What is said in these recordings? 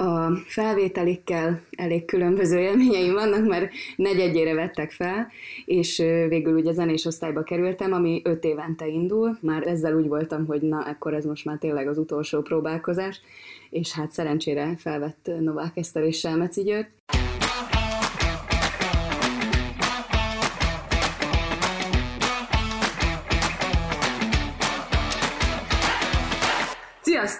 A felvételikkel elég különböző élményeim vannak, mert negyedjére vettek fel, és végül ugye zenés osztályba kerültem, ami öt évente indul. Már ezzel úgy voltam, hogy na, akkor ez most már tényleg az utolsó próbálkozás, és hát szerencsére felvett Novák Eszter és Selmeci György.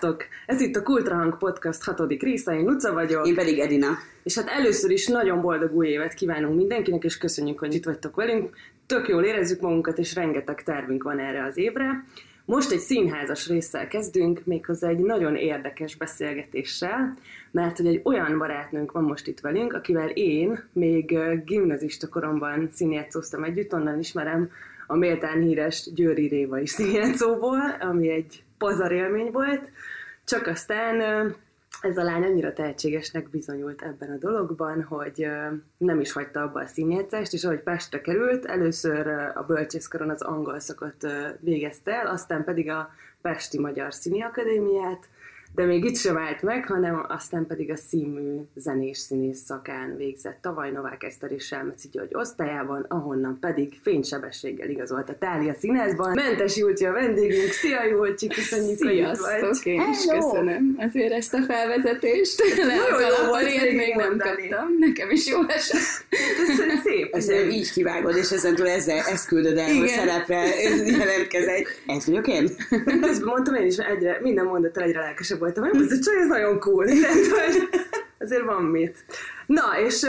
Sziasztok! Ez itt a Kultrahang Podcast hatodik része, én Luca vagyok. Én pedig Edina. És hát először is nagyon boldog új évet kívánunk mindenkinek, és köszönjük, hogy itt vagytok velünk. Tök jól érezzük magunkat, és rengeteg tervünk van erre az évre. Most egy színházas résszel kezdünk, méghozzá egy nagyon érdekes beszélgetéssel, mert hogy egy olyan barátnőnk van most itt velünk, akivel én még gimnazista koromban színjátszóztam együtt, onnan ismerem a méltán híres Győri Révai színjátszóból, ami egy pazar élmény volt, csak aztán ez a lány annyira tehetségesnek bizonyult ebben a dologban, hogy nem is hagyta abba a színjátszást, és ahogy Pestre került, először a bölcsészkaron az angol szakot végezte el, aztán pedig a Pesti Magyar Színi Akadémiát, de még itt sem állt meg, hanem aztán pedig a színmű zenés színész szakán végzett tavaly Novák Eszter és Selmeci György osztályában, ahonnan pedig fénysebességgel igazolt a Tália színházban. Mentes Júlcsi a vendégünk, szia Júlcsi, köszönjük, hogy itt vagy. én is köszönöm azért ezt a felvezetést. Volt, még, még nem kaptam, nekem is jó esett. Ez szép. Ezt így kivágod, és ezentúl ezzel, ezt küldöd el, hogy szerepre jelentkezz Ez vagyok én? Közben mondtam én is, egyre, minden mondattal egyre lelkesebb voltam, hogy ez a csaj, ez nagyon cool. Tehát, hogy azért van mit. Na, és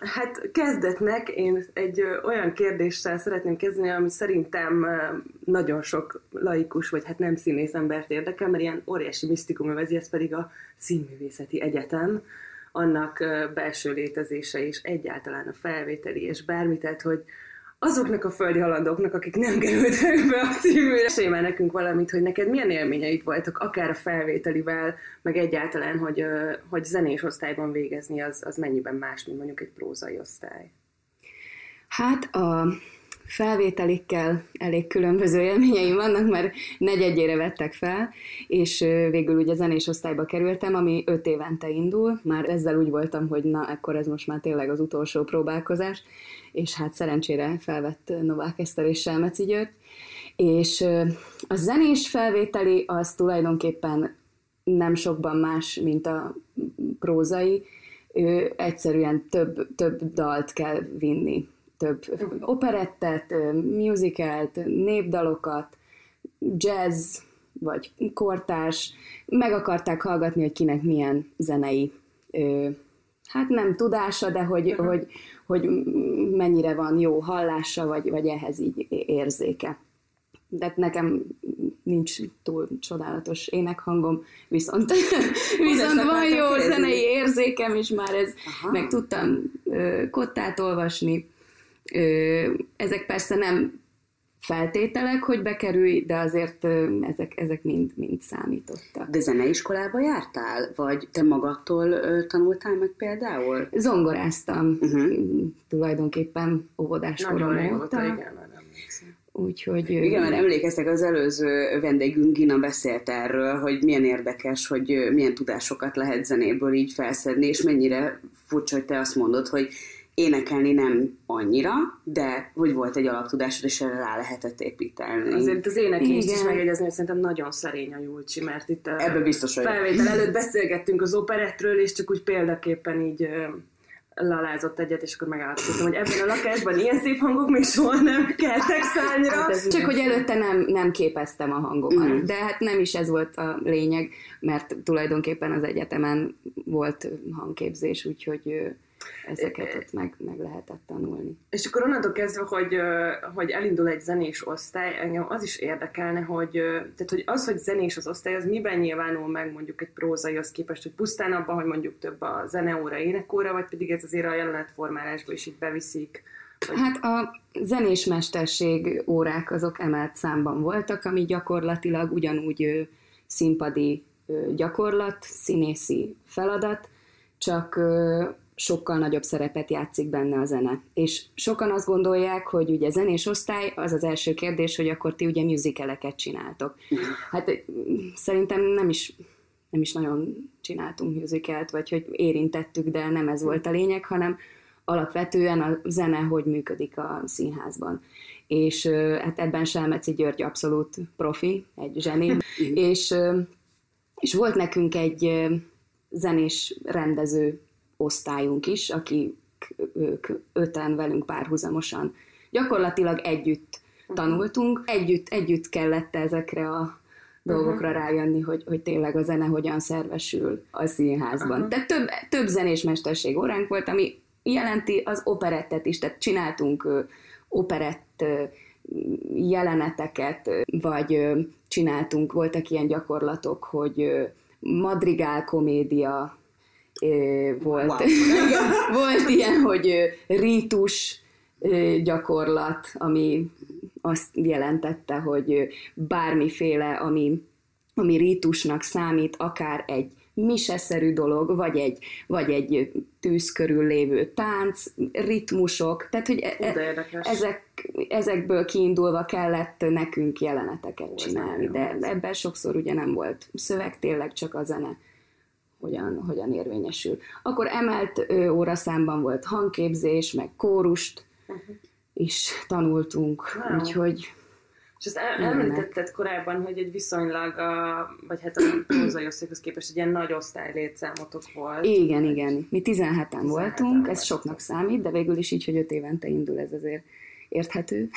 hát kezdetnek én egy olyan kérdéssel szeretném kezdeni, ami szerintem nagyon sok laikus, vagy hát nem színész embert érdekel, mert ilyen óriási misztikum övezi, ez pedig a Színművészeti Egyetem, annak belső létezése és egyáltalán a felvételi és bármi, tehát hogy azoknak a földi halandóknak, akik nem kerültek be a színműre, sémel nekünk valamit, hogy neked milyen élményeid voltak, akár a felvételivel, meg egyáltalán, hogy, hogy zenés osztályban végezni, az, az mennyiben más, mint mondjuk egy prózai osztály? Hát a felvételikkel elég különböző élményeim vannak, mert negyedjére vettek fel, és végül ugye zenés osztályba kerültem, ami öt évente indul, már ezzel úgy voltam, hogy na, akkor ez most már tényleg az utolsó próbálkozás, és hát szerencsére felvett Novák Eszter és Selmeci György, és a zenés felvételi az tulajdonképpen nem sokban más, mint a prózai, ő egyszerűen több, több dalt kell vinni, több operettet, musicalt, népdalokat, jazz, vagy kortás, meg akarták hallgatni, hogy kinek milyen zenei hát nem tudása, de hogy, uh-huh. hogy, hogy mennyire van jó hallása, vagy, vagy ehhez így érzéke. De nekem nincs túl csodálatos énekhangom, viszont, viszont van jó zenei érzékem, és már ez, Aha. meg tudtam ö, kottát olvasni. Ezek persze nem feltételek, hogy bekerülj, de azért ezek, ezek mind, mind számítottak. De zeneiskolába jártál? Vagy te magadtól tanultál meg például? Zongoráztam uh-huh. tulajdonképpen óvodás korom óta. Igen, Úgyhogy... Igen, mert emlékeztek, az előző vendégünk Gina beszélt erről, hogy milyen érdekes, hogy milyen tudásokat lehet zenéből így felszedni, és mennyire furcsa, hogy te azt mondod, hogy énekelni nem annyira, de hogy volt egy alaptudásod, és erre rá lehetett építeni. Azért az éneklést is megjegyezni, hogy szerintem nagyon szerény a Julcsi, mert itt Ebben biztos vagyok. felvétel előtt beszélgettünk az operettről, és csak úgy példaképpen így lalázott egyet, és akkor megállapítottam, hogy ebben a lakásban ilyen szép hangok még soha nem keltek szányra. Hát Csak hogy előtte nem, nem képeztem a hangomat. Mm. De hát nem is ez volt a lényeg, mert tulajdonképpen az egyetemen volt hangképzés, úgyhogy ezeket ott meg, meg lehetett tanulni. És akkor onnantól kezdve, hogy, hogy elindul egy zenés osztály, engem az is érdekelne, hogy, tehát, hogy az, hogy zenés az osztály, az miben nyilvánul meg mondjuk egy prózaihoz képest, hogy pusztán abban, hogy mondjuk több a zeneóra, énekóra, vagy pedig ez azért a jelenetformálásba is itt beviszik? Hát a zenés mesterség órák azok emelt számban voltak, ami gyakorlatilag ugyanúgy színpadi gyakorlat, színészi feladat, csak sokkal nagyobb szerepet játszik benne a zene. És sokan azt gondolják, hogy ugye zenés osztály, az az első kérdés, hogy akkor ti ugye musicaleket csináltok. Hát szerintem nem is nem is nagyon csináltunk musicalt, vagy hogy érintettük, de nem ez volt a lényeg, hanem alapvetően a zene hogy működik a színházban. És hát ebben Selmeci György abszolút profi, egy zseni, és, és volt nekünk egy zenés rendező osztályunk is, aki ők öten velünk párhuzamosan gyakorlatilag együtt tanultunk, együtt, együtt kellett ezekre a dolgokra rájönni, hogy, hogy tényleg a zene hogyan szervesül a színházban. Uh-huh. Tehát több, több zenés mesterség óránk volt, ami jelenti az operettet is, tehát csináltunk operett jeleneteket, vagy csináltunk, voltak ilyen gyakorlatok, hogy madrigál komédia volt. Wow. volt ilyen, hogy rítus gyakorlat, ami azt jelentette, hogy bármiféle, ami, ami rítusnak számít, akár egy miseszerű dolog, vagy egy, vagy egy tűz körül lévő tánc, ritmusok, tehát hogy e, e ezek, ezekből kiindulva kellett nekünk jeleneteket csinálni, de ebben sokszor ugye nem volt szöveg, tényleg csak a zene hogyan, hogyan érvényesül. Akkor emelt ö, óraszámban volt hangképzés, meg kórust, uh-huh is tanultunk, wow. úgyhogy... És ezt el, említetted korábban, hogy egy viszonylag, a, vagy hát a prózai osztályhoz képest egy ilyen nagy osztály létszámotok volt. Igen, vagy... igen. Mi 17-en voltunk, ez soknak számít, de végül is így, hogy 5 évente indul ez azért érthető.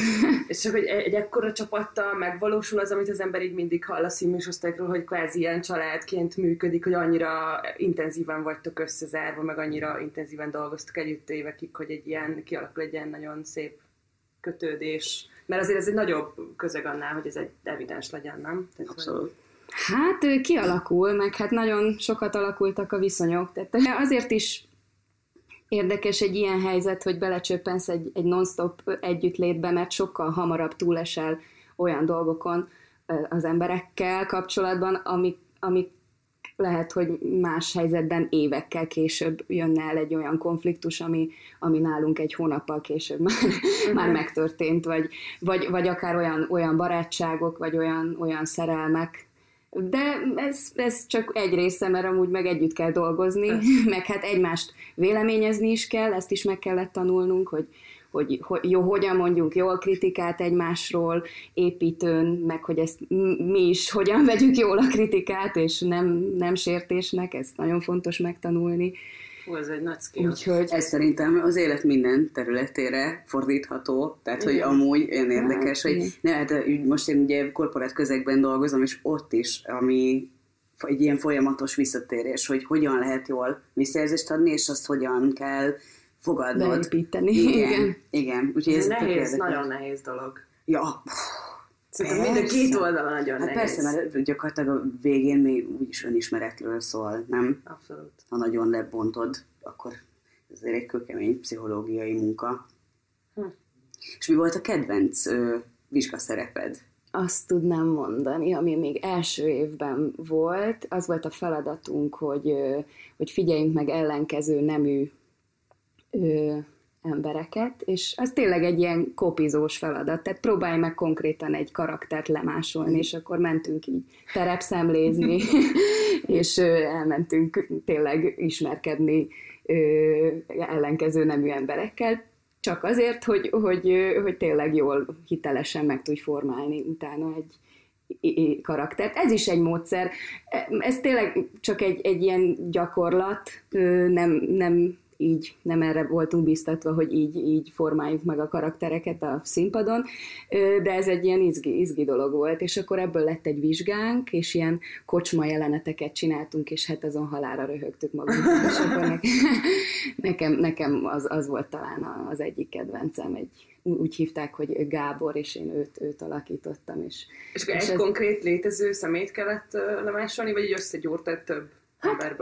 És csak, hogy egy ekkora csapattal megvalósul az, amit az ember így mindig hall a színműsosztályokról, hogy kvázi ilyen családként működik, hogy annyira intenzíven vagytok összezárva, meg annyira intenzíven dolgoztok együtt évekig, hogy egy ilyen, kialakul egy ilyen nagyon szép kötődés, mert azért ez egy nagyobb közeg annál, hogy ez egy evidens legyen, nem? Tehát, Abszolút. Hát kialakul, meg hát nagyon sokat alakultak a viszonyok. Tehát azért is érdekes egy ilyen helyzet, hogy belecsöppensz egy, egy non-stop együttlétbe, mert sokkal hamarabb túlesel olyan dolgokon az emberekkel kapcsolatban, amik, amik lehet, hogy más helyzetben évekkel később jönne el egy olyan konfliktus, ami, ami nálunk egy hónappal később már, uh-huh. már megtörtént, vagy, vagy, vagy akár olyan, olyan barátságok, vagy olyan, olyan szerelmek, de ez, ez csak egy része, mert amúgy meg együtt kell dolgozni, meg hát egymást véleményezni is kell, ezt is meg kellett tanulnunk, hogy, hogy, hogy jó, hogyan mondjunk jól kritikát egymásról, építőn, meg hogy ezt mi is hogyan vegyük jól a kritikát, és nem, nem sértésnek, ezt nagyon fontos megtanulni. Hú, ez egy nagy skill. Úgyhogy... Ez szerintem az élet minden területére fordítható, tehát igen. hogy amúgy olyan érdekes, hát, hogy ne, hát, most én ugye korporát közegben dolgozom, és ott is, ami egy ilyen folyamatos visszatérés, hogy hogyan lehet jól visszajelzést adni, és azt hogyan kell fogadnod. Beépíteni. Igen. igen. igen. Úgyhogy ez nehéz, nagyon nehéz dolog. Ja. Szerintem mind a két oldala nagyon hát nehéz. Persze, mert gyakorlatilag a végén még úgyis önismeretről szól, nem? Abszolút. Ha nagyon lebontod, akkor ez egy kőkemény pszichológiai munka. Hm. És mi volt a kedvenc ö, vizsgaszereped? Azt tudnám mondani, ami még első évben volt, az volt a feladatunk, hogy, hogy figyeljünk meg ellenkező nemű ö, embereket, és az tényleg egy ilyen kopizós feladat, tehát próbálj meg konkrétan egy karaktert lemásolni, és akkor mentünk így terepszemlézni, és elmentünk tényleg ismerkedni ö, ellenkező nemű emberekkel, csak azért, hogy, hogy, hogy tényleg jól, hitelesen meg tudj formálni utána egy, karaktert. Ez is egy módszer. Ez tényleg csak egy, egy ilyen gyakorlat, nem, nem így nem erre voltunk biztatva, hogy így, így formáljuk meg a karaktereket a színpadon, de ez egy ilyen izgi, izgi dolog volt, és akkor ebből lett egy vizsgánk, és ilyen kocsma jeleneteket csináltunk, és hát azon halára röhögtük magunkat, és akkor nekem, nekem az, az volt talán az egyik kedvencem, egy, úgy hívták, hogy Gábor, és én őt, őt alakítottam. És, és, és egy ez... konkrét létező szemét kellett lemásolni, vagy így összegyúrtad több? Hát,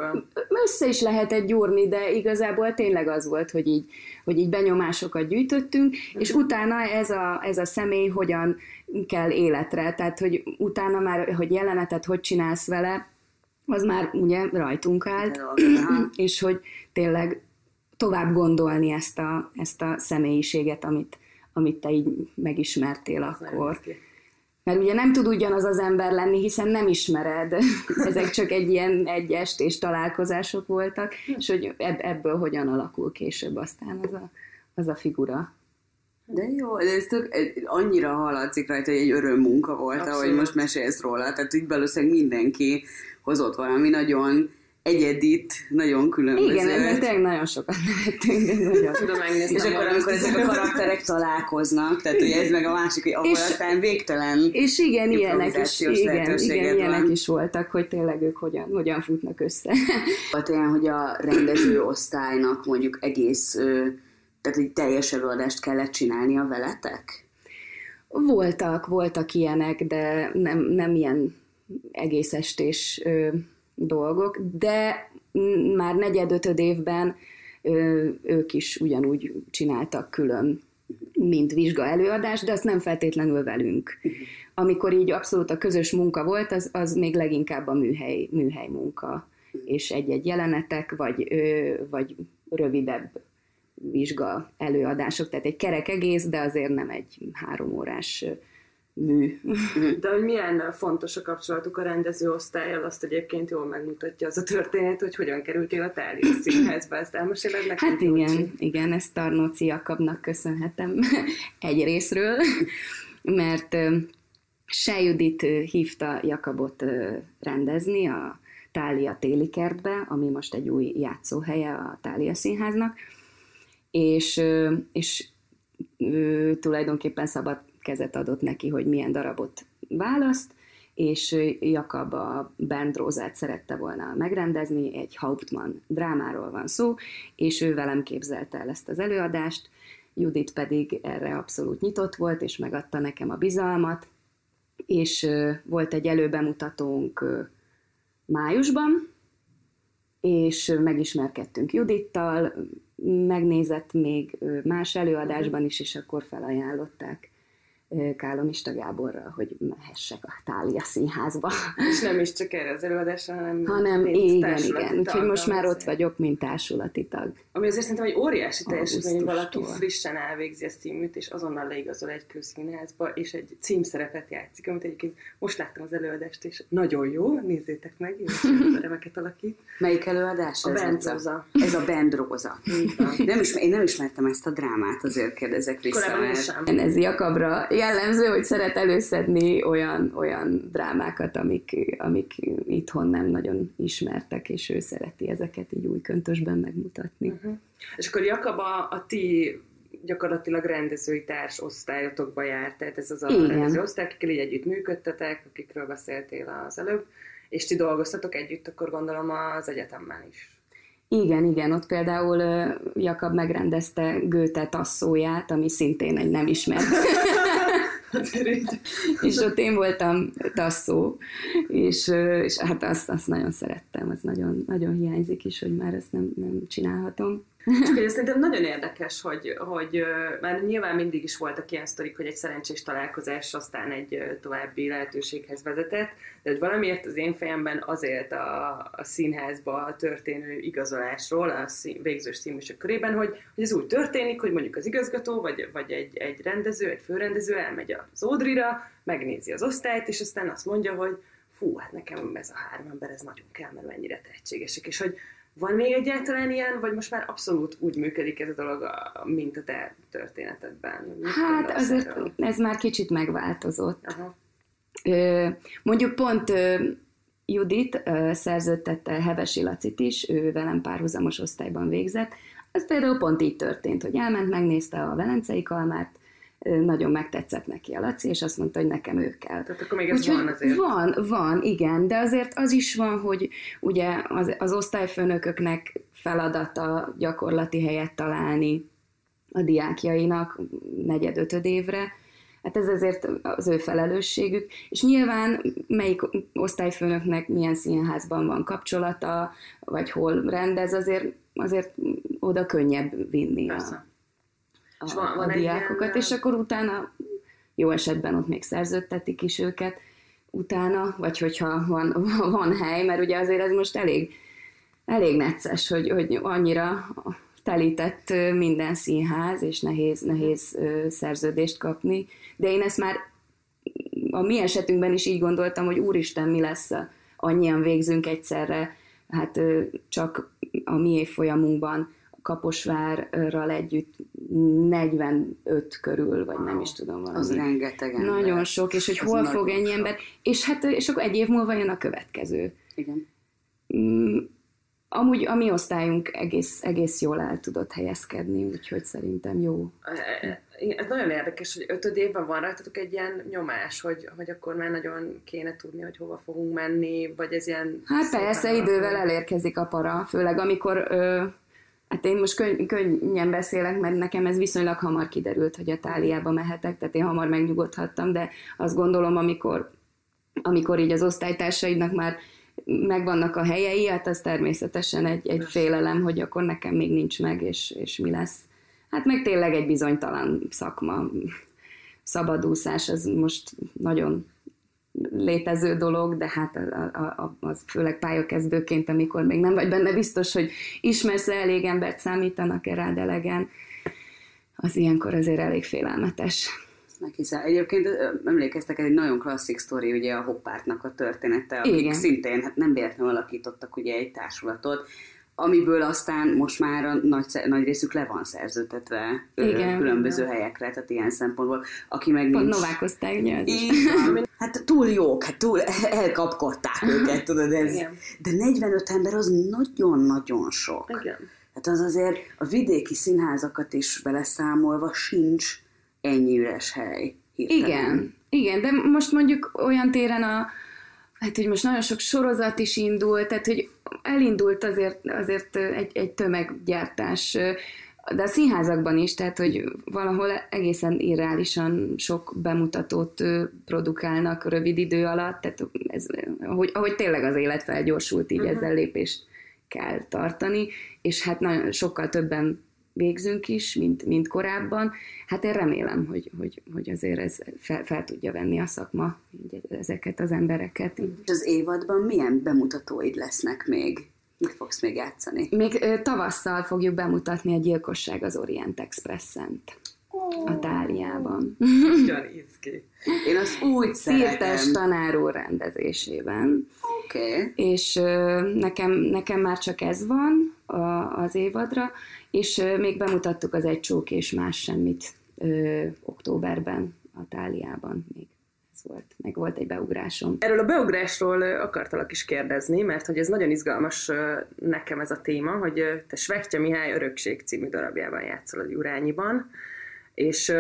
össze is lehetett gyúrni, de igazából tényleg az volt, hogy így, hogy így benyomásokat gyűjtöttünk, uh-huh. és utána ez a, ez a személy hogyan kell életre, tehát hogy utána már, hogy jelenetet hogy csinálsz vele, az már ugye rajtunk állt, és hogy tényleg tovább gondolni ezt a, ezt a személyiséget, amit, amit te így megismertél akkor. Mert ugye nem tud ugyanaz az ember lenni, hiszen nem ismered. Ezek csak egy ilyen egy estés találkozások voltak, és hogy ebből hogyan alakul később aztán az a, az a figura. De jó, de ez tök, annyira hallatszik rajta, hogy egy öröm munka volt, Abszolút. ahogy most mesélsz róla. Tehát így valószínűleg mindenki hozott valami nagyon egyedit, nagyon különböző. Igen, ezzel tényleg nagyon sokat nevettünk. Nagyon. Tudom. És akkor, amikor ezek a karakterek találkoznak, tehát hogy ez meg a másik, hogy ahol és, aztán végtelen És igen, ilyenek is, igen, igen, ilyenek is voltak, hogy tényleg ők hogyan, hogyan futnak össze. Vagy olyan, hogy a rendező osztálynak mondjuk egész, tehát egy teljes előadást kellett csinálnia veletek? Voltak, voltak ilyenek, de nem, nem ilyen egész estés dolgok, de már negyed-ötöd évben ők is ugyanúgy csináltak külön, mint vizsga előadás, de azt nem feltétlenül velünk. Amikor így abszolút a közös munka volt, az, az még leginkább a műhely, műhely munka, és egy-egy jelenetek, vagy, vagy rövidebb vizsga előadások, tehát egy kerek egész, de azért nem egy három órás mű. De hogy milyen fontos a kapcsolatuk a rendezőosztályjal, azt egyébként jól megmutatja az a történet, hogy hogyan kerültél a Tália színházba. Ezt elmeséled nekem? Hát igen, Tócsi? igen, ezt Tarnóci Jakabnak köszönhetem egy részről, mert se Judit hívta Jakabot rendezni a Tália téli kertbe, ami most egy új játszóhelye a Tália színháznak, és, és tulajdonképpen szabad kezet adott neki, hogy milyen darabot választ, és Jakab a Bendrózát szerette volna megrendezni, egy Hauptmann drámáról van szó, és ő velem képzelte el ezt az előadást, Judit pedig erre abszolút nyitott volt, és megadta nekem a bizalmat, és volt egy előbemutatónk májusban, és megismerkedtünk Judittal, megnézett még más előadásban is, és akkor felajánlották Kálomista Gáborral, hogy mehessek a Tália színházba. És nem is csak erre az előadásra, hanem hanem igen, igen. Úgyhogy most már ott vagyok, mint társulati tag. Ami azért szerintem egy óriási teljesítmény, hogy valaki frissen elvégzi a címűt, és azonnal leigazol egy közszínházba, és egy címszerepet játszik, amit egyébként most láttam az előadást, és nagyon jó, nézzétek meg, és remeket alakít. Melyik előadás? A Bendróza. Ez a Bendróza. nem is, én nem ismertem ezt a drámát, azért kérdezek vissza. Korábban mert... sem. Ez Jakabra jellemző, hogy szeret előszedni olyan, olyan drámákat, amik, amik itthon nem nagyon ismertek, és ő szereti ezeket így új köntösben megmutatni. Uh-huh. És akkor Jakab a, a ti gyakorlatilag rendezői társ osztályotokba járt, tehát ez az a Igen. rendező osztály, akikkel így együtt működtetek, akikről beszéltél az előbb, és ti dolgoztatok együtt, akkor gondolom az egyetemben is. Igen, igen, ott például Jakab megrendezte Göte tasszóját, ami szintén egy nem ismert és ott én voltam tasszó, és, és hát azt, azt nagyon szerettem, az nagyon, nagyon hiányzik is, hogy már ezt nem, nem csinálhatom. Csak hogy szerintem nagyon érdekes, hogy, hogy már nyilván mindig is voltak ilyen sztorik, hogy egy szerencsés találkozás aztán egy további lehetőséghez vezetett, de hogy valamiért az én fejemben azért a, a színházba történő igazolásról, a szín, végzős színműsök körében, hogy, hogy ez úgy történik, hogy mondjuk az igazgató, vagy, vagy egy, egy rendező, egy főrendező elmegy az Ódrira, megnézi az osztályt, és aztán azt mondja, hogy fú, hát nekem ez a három ember, ez nagyon kell, mert mennyire tehetségesek, és hogy van még egyáltalán ilyen, vagy most már abszolút úgy működik ez a dolog, mint a te történetedben? Mit hát azért erről? ez már kicsit megváltozott. Aha. mondjuk pont Judit szerződtette Hevesi Lacit is, ő velem párhuzamos osztályban végzett. Ez például pont így történt, hogy elment, megnézte a Velencei Kalmárt, nagyon megtetszett neki a Laci, és azt mondta, hogy nekem ő kell. Tehát akkor még ez Úgyhogy van azért. Van, van, igen, de azért az is van, hogy ugye az, az osztályfőnököknek feladata gyakorlati helyet találni a diákjainak negyed-ötöd évre, Hát ez azért az ő felelősségük, és nyilván melyik osztályfőnöknek milyen színházban van kapcsolata, vagy hol rendez, azért, azért oda könnyebb vinni Persze. a, a, és van, van a diákokat, ilyen... és akkor utána jó esetben ott még szerződtetik is őket utána, vagy hogyha van, van hely, mert ugye azért ez most elég, elég necces, hogy, hogy annyira telített minden színház, és nehéz, nehéz szerződést kapni, de én ezt már a mi esetünkben is így gondoltam, hogy úristen, mi lesz, annyian végzünk egyszerre, hát csak a mi évfolyamunkban Kaposvárral együtt 45 körül, vagy nem is tudom valami. Az rengeteg ember. Nagyon sok, és hogy hol fog ennyi sok. ember, és hát és akkor egy év múlva jön a következő. Igen. Mm, Amúgy a mi osztályunk egész, egész jól el tudott helyezkedni, úgyhogy szerintem jó. Ez nagyon érdekes, hogy ötöd évben van rajtatok egy ilyen nyomás, hogy, hogy akkor már nagyon kéne tudni, hogy hova fogunk menni, vagy ez ilyen... Hát persze, idővel elérkezik a para, főleg amikor, ö, hát én most könny- könnyen beszélek, mert nekem ez viszonylag hamar kiderült, hogy a táliába mehetek, tehát én hamar megnyugodhattam, de azt gondolom, amikor, amikor így az osztálytársaidnak már megvannak a helyei, hát az természetesen egy, egy félelem, hogy akkor nekem még nincs meg, és, és mi lesz. Hát meg tényleg egy bizonytalan szakma. Szabadúszás, az most nagyon létező dolog, de hát a, a, a, az főleg pályakezdőként, amikor még nem vagy benne biztos, hogy ismersz elég embert, számítanak-e rád elegen, az ilyenkor azért elég félelmetes. Ezt meghiszem. Egyébként emlékeztek, ez egy nagyon klasszik sztori, ugye a hoppártnak a története, akik Igen. szintén hát nem véletlenül alakítottak ugye egy társulatot, amiből aztán most már a nagy, nagy részük le van szerződtetve Igen. különböző helyekre, tehát ilyen szempontból, aki meg Pont nincs... Novák osztály, ugye? Hát túl jók, hát túl elkapkodták őket, tudod, ez. Igen. De 45 ember az nagyon-nagyon sok. Igen. Hát az azért a vidéki színházakat is beleszámolva sincs ennyi üres hely. hirtelen. Igen, igen, de most mondjuk olyan téren a, hát hogy most nagyon sok sorozat is indult, tehát hogy elindult azért, azért egy, egy tömeggyártás, de a színházakban is, tehát hogy valahol egészen irreálisan sok bemutatót produkálnak rövid idő alatt, tehát ez, ahogy, ahogy tényleg az élet felgyorsult, így uh-huh. ezzel lépést kell tartani, és hát nagyon, sokkal többen végzünk is, mint, mint korábban. Hát én remélem, hogy, hogy, hogy azért ez fel, fel tudja venni a szakma így ezeket az embereket. És az évadban milyen bemutatóid lesznek még? Mit fogsz még játszani? Még ö, tavasszal fogjuk bemutatni a Gyilkosság az Orient Expressen-t a Táliában. Izgi. Én azt úgy Szirtes szeretem. tanár úr rendezésében. Oké. Okay. és ö, nekem, nekem már csak ez van a, az évadra, és még bemutattuk az Egy csók és más semmit ö, októberben a Táliában még ez volt, meg volt egy beugrásom. Erről a beugrásról akartalak is kérdezni, mert hogy ez nagyon izgalmas nekem ez a téma, hogy te Svettya Mihály Örökség című darabjában játszol a Jurányiban, és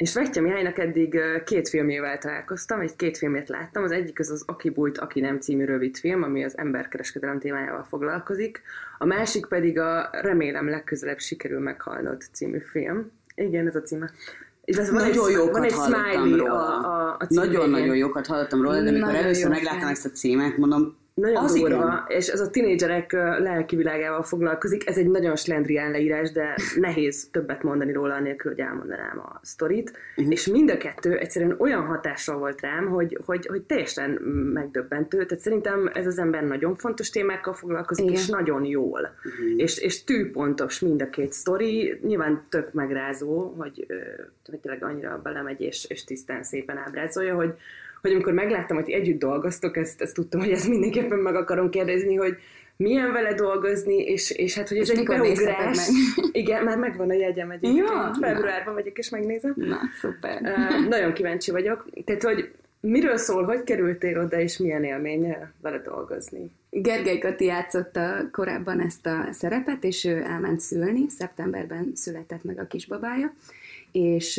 és Svettya Mihálynak eddig két filmjével találkoztam, egy két filmét láttam, az egyik az az Aki bújt, Aki nem című rövid film, ami az emberkereskedelem témájával foglalkozik, a másik pedig a Remélem legközelebb sikerül meghalnod című film. Igen, ez a címe. Illetve van Nagyon egy, jókat van egy hallottam róla. a, a, a. Nagyon-nagyon jókat hallottam róla, de amikor először megláttam ezt a címet, mondom, Nagyon az durva, igen. és ez a tinédzserek lelki világával foglalkozik. Ez egy nagyon slendrián leírás, de nehéz többet mondani róla, anélkül, hogy elmondanám a sztorit. Uh-huh. És mind a kettő egyszerűen olyan hatással volt rám, hogy, hogy, hogy teljesen megdöbbentő. Tehát szerintem ez az ember nagyon fontos témákkal foglalkozik, Igen. és nagyon jól. Uh-huh. És, és tűpontos mind a két sztori. Nyilván tök megrázó, hogy, hogy tényleg annyira belemegy, és, és tisztán szépen ábrázolja, hogy, hogy amikor megláttam, hogy együtt dolgoztok, ezt, ezt tudtam, hogy ezt mindenképpen meg akarom kérdezni, hogy milyen vele dolgozni, és, és hát, hogy ez egy beugrás. Igen, már megvan a jegyem egyébként. Ja, Februárban megyek és megnézem. Na, szuper. Uh, nagyon kíváncsi vagyok. Tehát, hogy miről szól, hogy kerültél oda, és milyen élmény vele dolgozni? Gergely Kati játszotta korábban ezt a szerepet, és ő elment szülni, szeptemberben született meg a kisbabája, és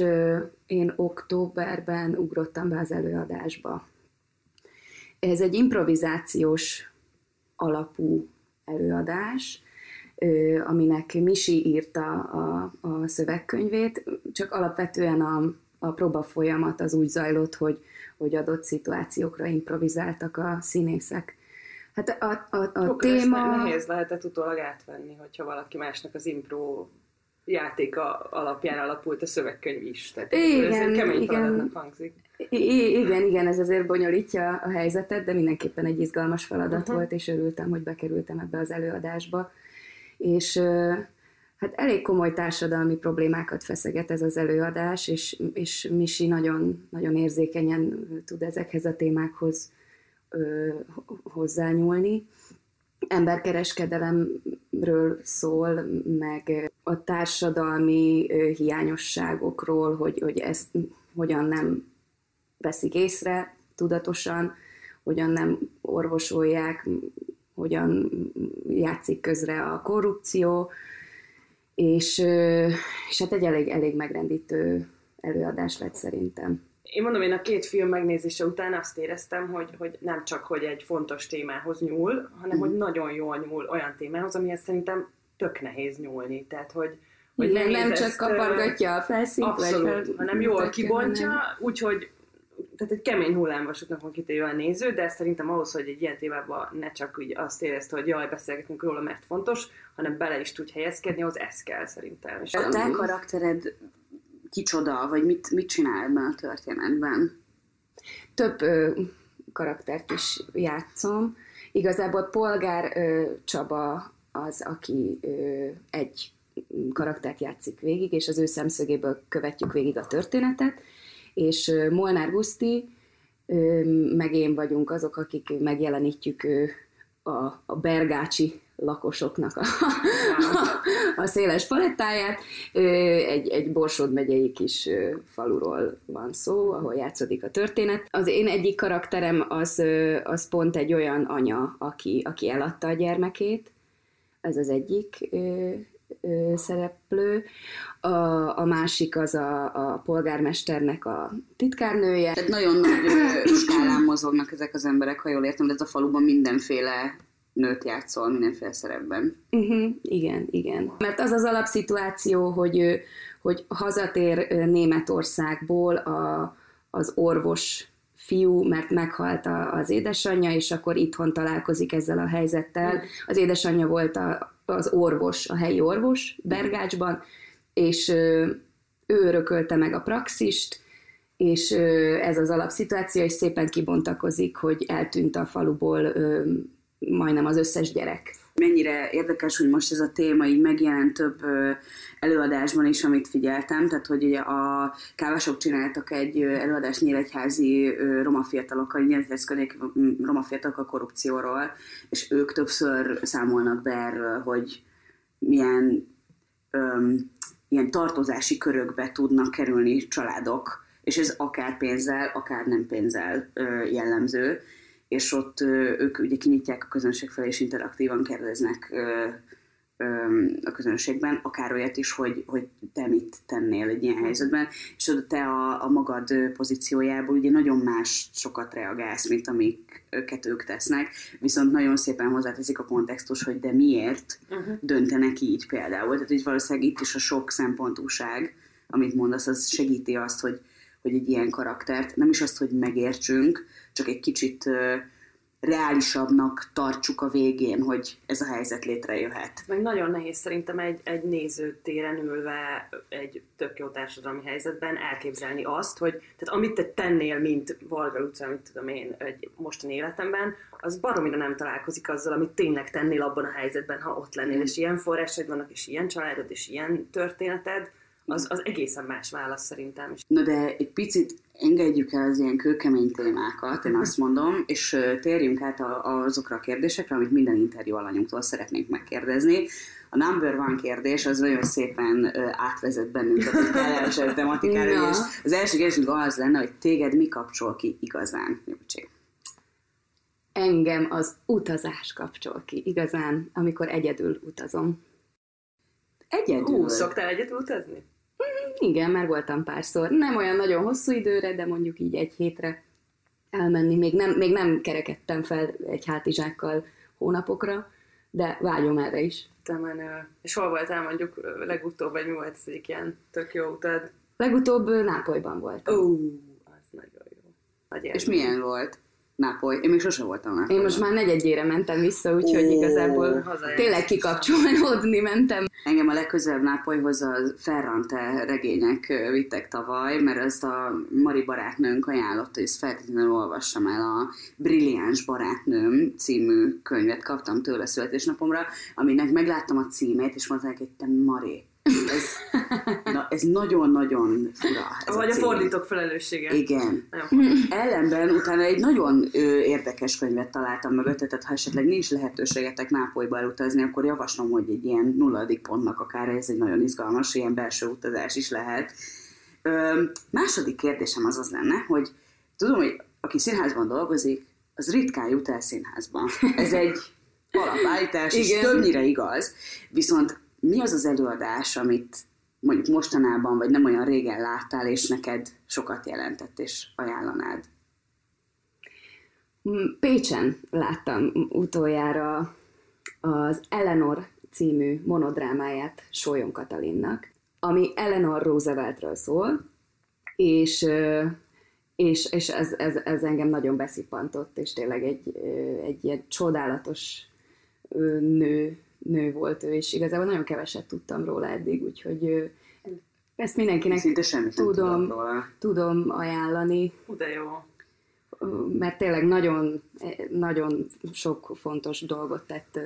én októberben ugrottam be az előadásba. Ez egy improvizációs alapú előadás, aminek Misi írta a, a szövegkönyvét, csak alapvetően a, a próba folyamat az úgy zajlott, hogy, hogy adott szituációkra improvizáltak a színészek. Hát a, a, a ezt téma... nehéz lehetett utólag átvenni, hogyha valaki másnak az impro játéka alapján alapult a szövegkönyv is. Tehát ez Igen, egy kemény igen. hangzik. I- igen, igen, ez azért bonyolítja a helyzetet, de mindenképpen egy izgalmas feladat uh-huh. volt, és örültem, hogy bekerültem ebbe az előadásba. És Hát elég komoly társadalmi problémákat feszeget ez az előadás, és, és Misi nagyon, nagyon érzékenyen tud ezekhez a témákhoz ö, hozzányúlni. Emberkereskedelemről szól, meg a társadalmi hiányosságokról, hogy, hogy ezt hogyan nem veszik észre tudatosan, hogyan nem orvosolják, hogyan játszik közre a korrupció, és, és hát egy elég, elég megrendítő előadás lett szerintem. Én mondom, én a két film megnézése után azt éreztem, hogy, hogy nem csak, hogy egy fontos témához nyúl, hanem mm. hogy nagyon jól nyúl olyan témához, amihez szerintem tök nehéz nyúlni. Tehát, hogy, hogy nem, nem csak kapargatja a felszínt, abszolút, vagy fel, hanem jól kibontja, úgyhogy tehát egy kemény hullámvasútnak van kitéve a néző, de szerintem ahhoz, hogy egy ilyen témában ne csak úgy azt érezte, hogy jaj, beszélgetünk róla, mert fontos, hanem bele is tud helyezkedni, ahhoz ez kell szerintem. És a te karaktered kicsoda, vagy mit, mit csinál ebben a történetben? Több ö, karaktert is játszom. Igazából Polgár ö, Csaba az, aki egy karaktert játszik végig, és az ő szemszögéből követjük végig a történetet, és Molnár Guszti, meg én vagyunk azok, akik megjelenítjük a, a bergácsi lakosoknak a, a, a széles palettáját. Egy, egy Borsod megyei kis faluról van szó, ahol játszódik a történet. Az én egyik karakterem az, az pont egy olyan anya, aki, aki eladta a gyermekét, ez az egyik ö, szereplő, a, a másik az a, a polgármesternek a titkárnője. Tehát nagyon nagy skálán mozognak ezek az emberek, ha jól értem, de ez a faluban mindenféle nőt játszol mindenféle szerepben. Uh-huh, igen, igen. Mert az az alapszituáció, hogy, hogy hazatér Németországból a, az orvos fiú, mert meghalt az édesanyja, és akkor itthon találkozik ezzel a helyzettel. Az édesanyja volt a, az orvos, a helyi orvos Bergácsban, és ő örökölte meg a praxist, és ez az alapszituáció, és szépen kibontakozik, hogy eltűnt a faluból majdnem az összes gyerek mennyire érdekes, hogy most ez a téma így megjelent több előadásban is, amit figyeltem, tehát hogy ugye a kávások csináltak egy előadást nyíregyházi roma fiatalokkal, nyíregyházi roma fiatalok a korrupcióról, és ők többször számolnak be erről, hogy milyen öm, ilyen tartozási körökbe tudnak kerülni családok, és ez akár pénzzel, akár nem pénzzel ö, jellemző és ott ők ugye kinyitják a közönség felé, és interaktívan kérdeznek a közönségben, akár olyat is, hogy, hogy te mit tennél egy ilyen helyzetben, és oda te a, a magad pozíciójából ugye nagyon más sokat reagálsz, mint amiket ők tesznek, viszont nagyon szépen hozzáteszik a kontextus, hogy de miért uh-huh. döntenek így például. Tehát hogy valószínűleg itt is a sok szempontúság, amit mondasz, az segíti azt, hogy, hogy egy ilyen karaktert, nem is azt, hogy megértsünk, csak egy kicsit reálisabbnak tartsuk a végén, hogy ez a helyzet létrejöhet. Meg nagyon nehéz szerintem egy, egy nézőtéren ülve egy tök jó társadalmi helyzetben elképzelni azt, hogy tehát amit te tennél, mint Valga utca, amit tudom én, egy mostani életemben, az baromira nem találkozik azzal, amit tényleg tennél abban a helyzetben, ha ott lennél, mm. és ilyen forrásaid vannak, és ilyen családod, és ilyen történeted, az, az egészen más válasz szerintem. Na de egy picit engedjük el az ilyen kőkemény témákat, én azt mondom, és térjünk át azokra a kérdésekre, amit minden interjú alanyunktól szeretnénk megkérdezni. A number one kérdés az nagyon szépen átvezet bennünket a kellemes tematikára, és az első kérdésünk az lenne, hogy téged mi kapcsol ki igazán, Júcsi? Engem az utazás kapcsol ki igazán, amikor egyedül utazom. Egyedül? Hú, szoktál egyedül utazni? Igen, már voltam párszor. Nem olyan nagyon hosszú időre, de mondjuk így egy hétre elmenni. Még nem, még nem kerekedtem fel egy hátizsákkal hónapokra, de vágyom erre is. Te menő. És hol voltál mondjuk legutóbb, vagy mi volt az egyik ilyen tök jó utad? Legutóbb Nápolyban voltam. Ó, az nagyon jó. Nagy és milyen volt? Nápoly. Én még sose voltam Nápoly. Én most már negyedjére mentem vissza, úgyhogy Ó, igazából tényleg kikapcsolódni mentem. Engem a legközelebb Nápolyhoz a Ferrante regények vittek tavaly, mert ezt a Mari barátnőnk ajánlotta, és ezt feltétlenül olvassam el a Brilliáns barátnőm című könyvet kaptam tőle születésnapomra, aminek megláttam a címét, és mondták, hogy te Mari, ez, na, ez nagyon-nagyon fura. Ez Vagy a cím. fordítók felelőssége. Igen. Fontos. Ellenben utána egy nagyon ö, érdekes könyvet találtam mögötte, tehát ha esetleg nincs lehetőségetek Nápolyba elutazni, akkor javaslom, hogy egy ilyen nulladik pontnak akár ez egy nagyon izgalmas, ilyen belső utazás is lehet. Ö, második kérdésem az az lenne, hogy tudom, hogy aki színházban dolgozik, az ritkán jut el színházba. Ez egy alapállítás, és többnyire igaz. Viszont mi az az előadás, amit mondjuk mostanában, vagy nem olyan régen láttál, és neked sokat jelentett, és ajánlanád? M- Pécsen láttam utoljára az Eleanor című monodrámáját Sólyom Katalinnak, ami Eleanor Rooseveltről szól, és, és, és ez, ez, ez engem nagyon beszippantott, és tényleg egy, egy ilyen csodálatos nő, nő volt ő, és igazából nagyon keveset tudtam róla eddig, úgyhogy ö, ezt mindenkinek Szinte tudom, róla. tudom ajánlani, de jó. mert tényleg nagyon, nagyon sok fontos dolgot tett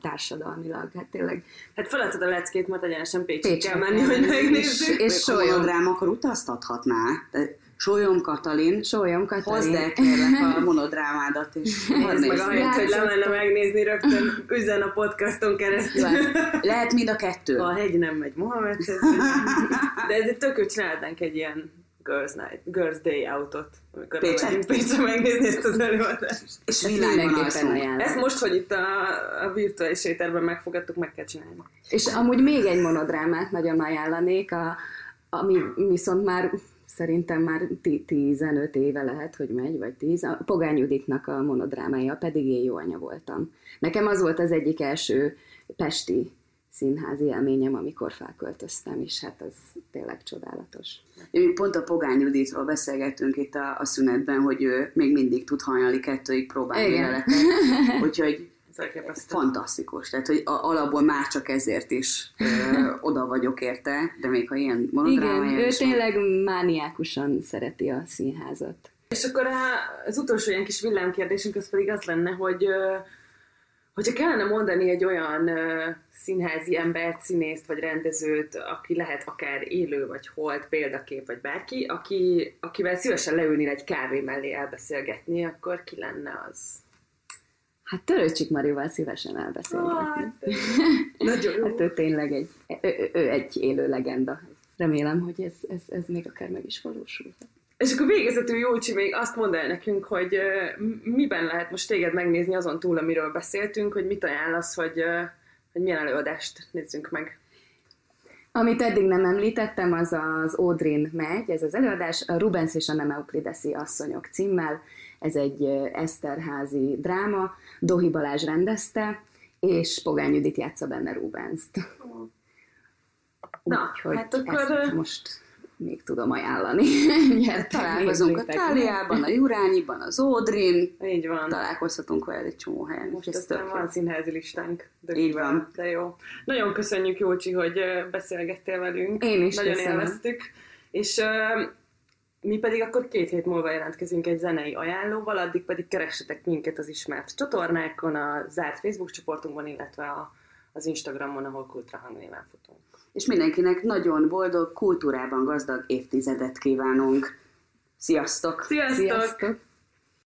társadalmilag. Hát tényleg Hát feladtad a leckét, mert egyenesen Pécsig kell menni, hogy megnézzük. és- és És monodrám, akkor utaztathatná. De Sólyom Katalin, Sólyom hozd Katalin. el kérlek a monodrámádat, és hadd Nézd meg, ahelyett, hogy lemenne megnézni, rögtön üzen a podcaston keresztül. Lehet mind a kettő. A hegy nem megy Mohamedhez. De ez egy tök, hogy csinálnánk egy ilyen Girls Night, Girls Day outot, amikor Pécsen? megyünk Pécsre megnézni ezt az előadást. És világban. Ezt most, hogy itt a, a virtuális éterben megfogadtuk, meg kell csinálni. És amúgy még egy monodrámát nagyon ajánlanék, a, ami viszont már szerintem már ti- 15 éve lehet, hogy megy, vagy 10. A Pogány Juditnak a monodrámája, pedig én jó anya voltam. Nekem az volt az egyik első pesti színházi élményem, amikor felköltöztem, és hát az tényleg csodálatos. Mi pont a Pogány Juditról beszélgettünk itt a, a szünetben, hogy ő még mindig tud hajnali kettőig próbálni veletek. Úgyhogy elképesztő. fantasztikus. Tehát, hogy a, alapból már csak ezért is ö, oda vagyok érte, de még ha ilyen monodrámája Igen, ő is van. tényleg mániákusan szereti a színházat. És akkor az utolsó ilyen kis villámkérdésünk az pedig az lenne, hogy hogyha kellene mondani egy olyan színházi embert, színészt vagy rendezőt, aki lehet akár élő vagy holt, példakép vagy bárki, aki, akivel szívesen leülnél egy kávé mellé elbeszélgetni, akkor ki lenne az? Hát Törőcsik Marival szívesen elbeszélgetni. Hát, nagyon jó. Hát ő tényleg egy, ő, ő, egy élő legenda. Remélem, hogy ez, ez, ez még akár meg is valósul. És akkor végezetül Jócsi még azt mondd el nekünk, hogy miben lehet most téged megnézni azon túl, amiről beszéltünk, hogy mit ajánlasz, hogy, hogy milyen előadást nézzünk meg. Amit eddig nem említettem, az az Audrin megy, ez az előadás, a Rubens és a nem Euklideszi asszonyok címmel. Ez egy Eszterházi dráma, Dohi Balázs rendezte, és Pogány Judit játsza benne Rubenszt. Na, Úgyhogy hát akkor, most még tudom ajánlani. Gyertek, Találkozunk a Táliában, a Jurányiban, az Ódrin, Így van. találkozhatunk veled egy csomó helyen. Most ez aztán van színházi listánk. De Így van. De jó. Nagyon köszönjük, Jócsi, hogy beszélgettél velünk. Én is Nagyon köszönöm. élveztük. És ö, mi pedig akkor két hét múlva jelentkezünk egy zenei ajánlóval, addig pedig keressetek minket az ismert csatornákon, a zárt Facebook csoportunkban, illetve a, az Instagramon, ahol Kultra hangnéven futunk. És mindenkinek nagyon boldog, kultúrában gazdag évtizedet kívánunk. Sziasztok! Sziasztok! Sziasztok!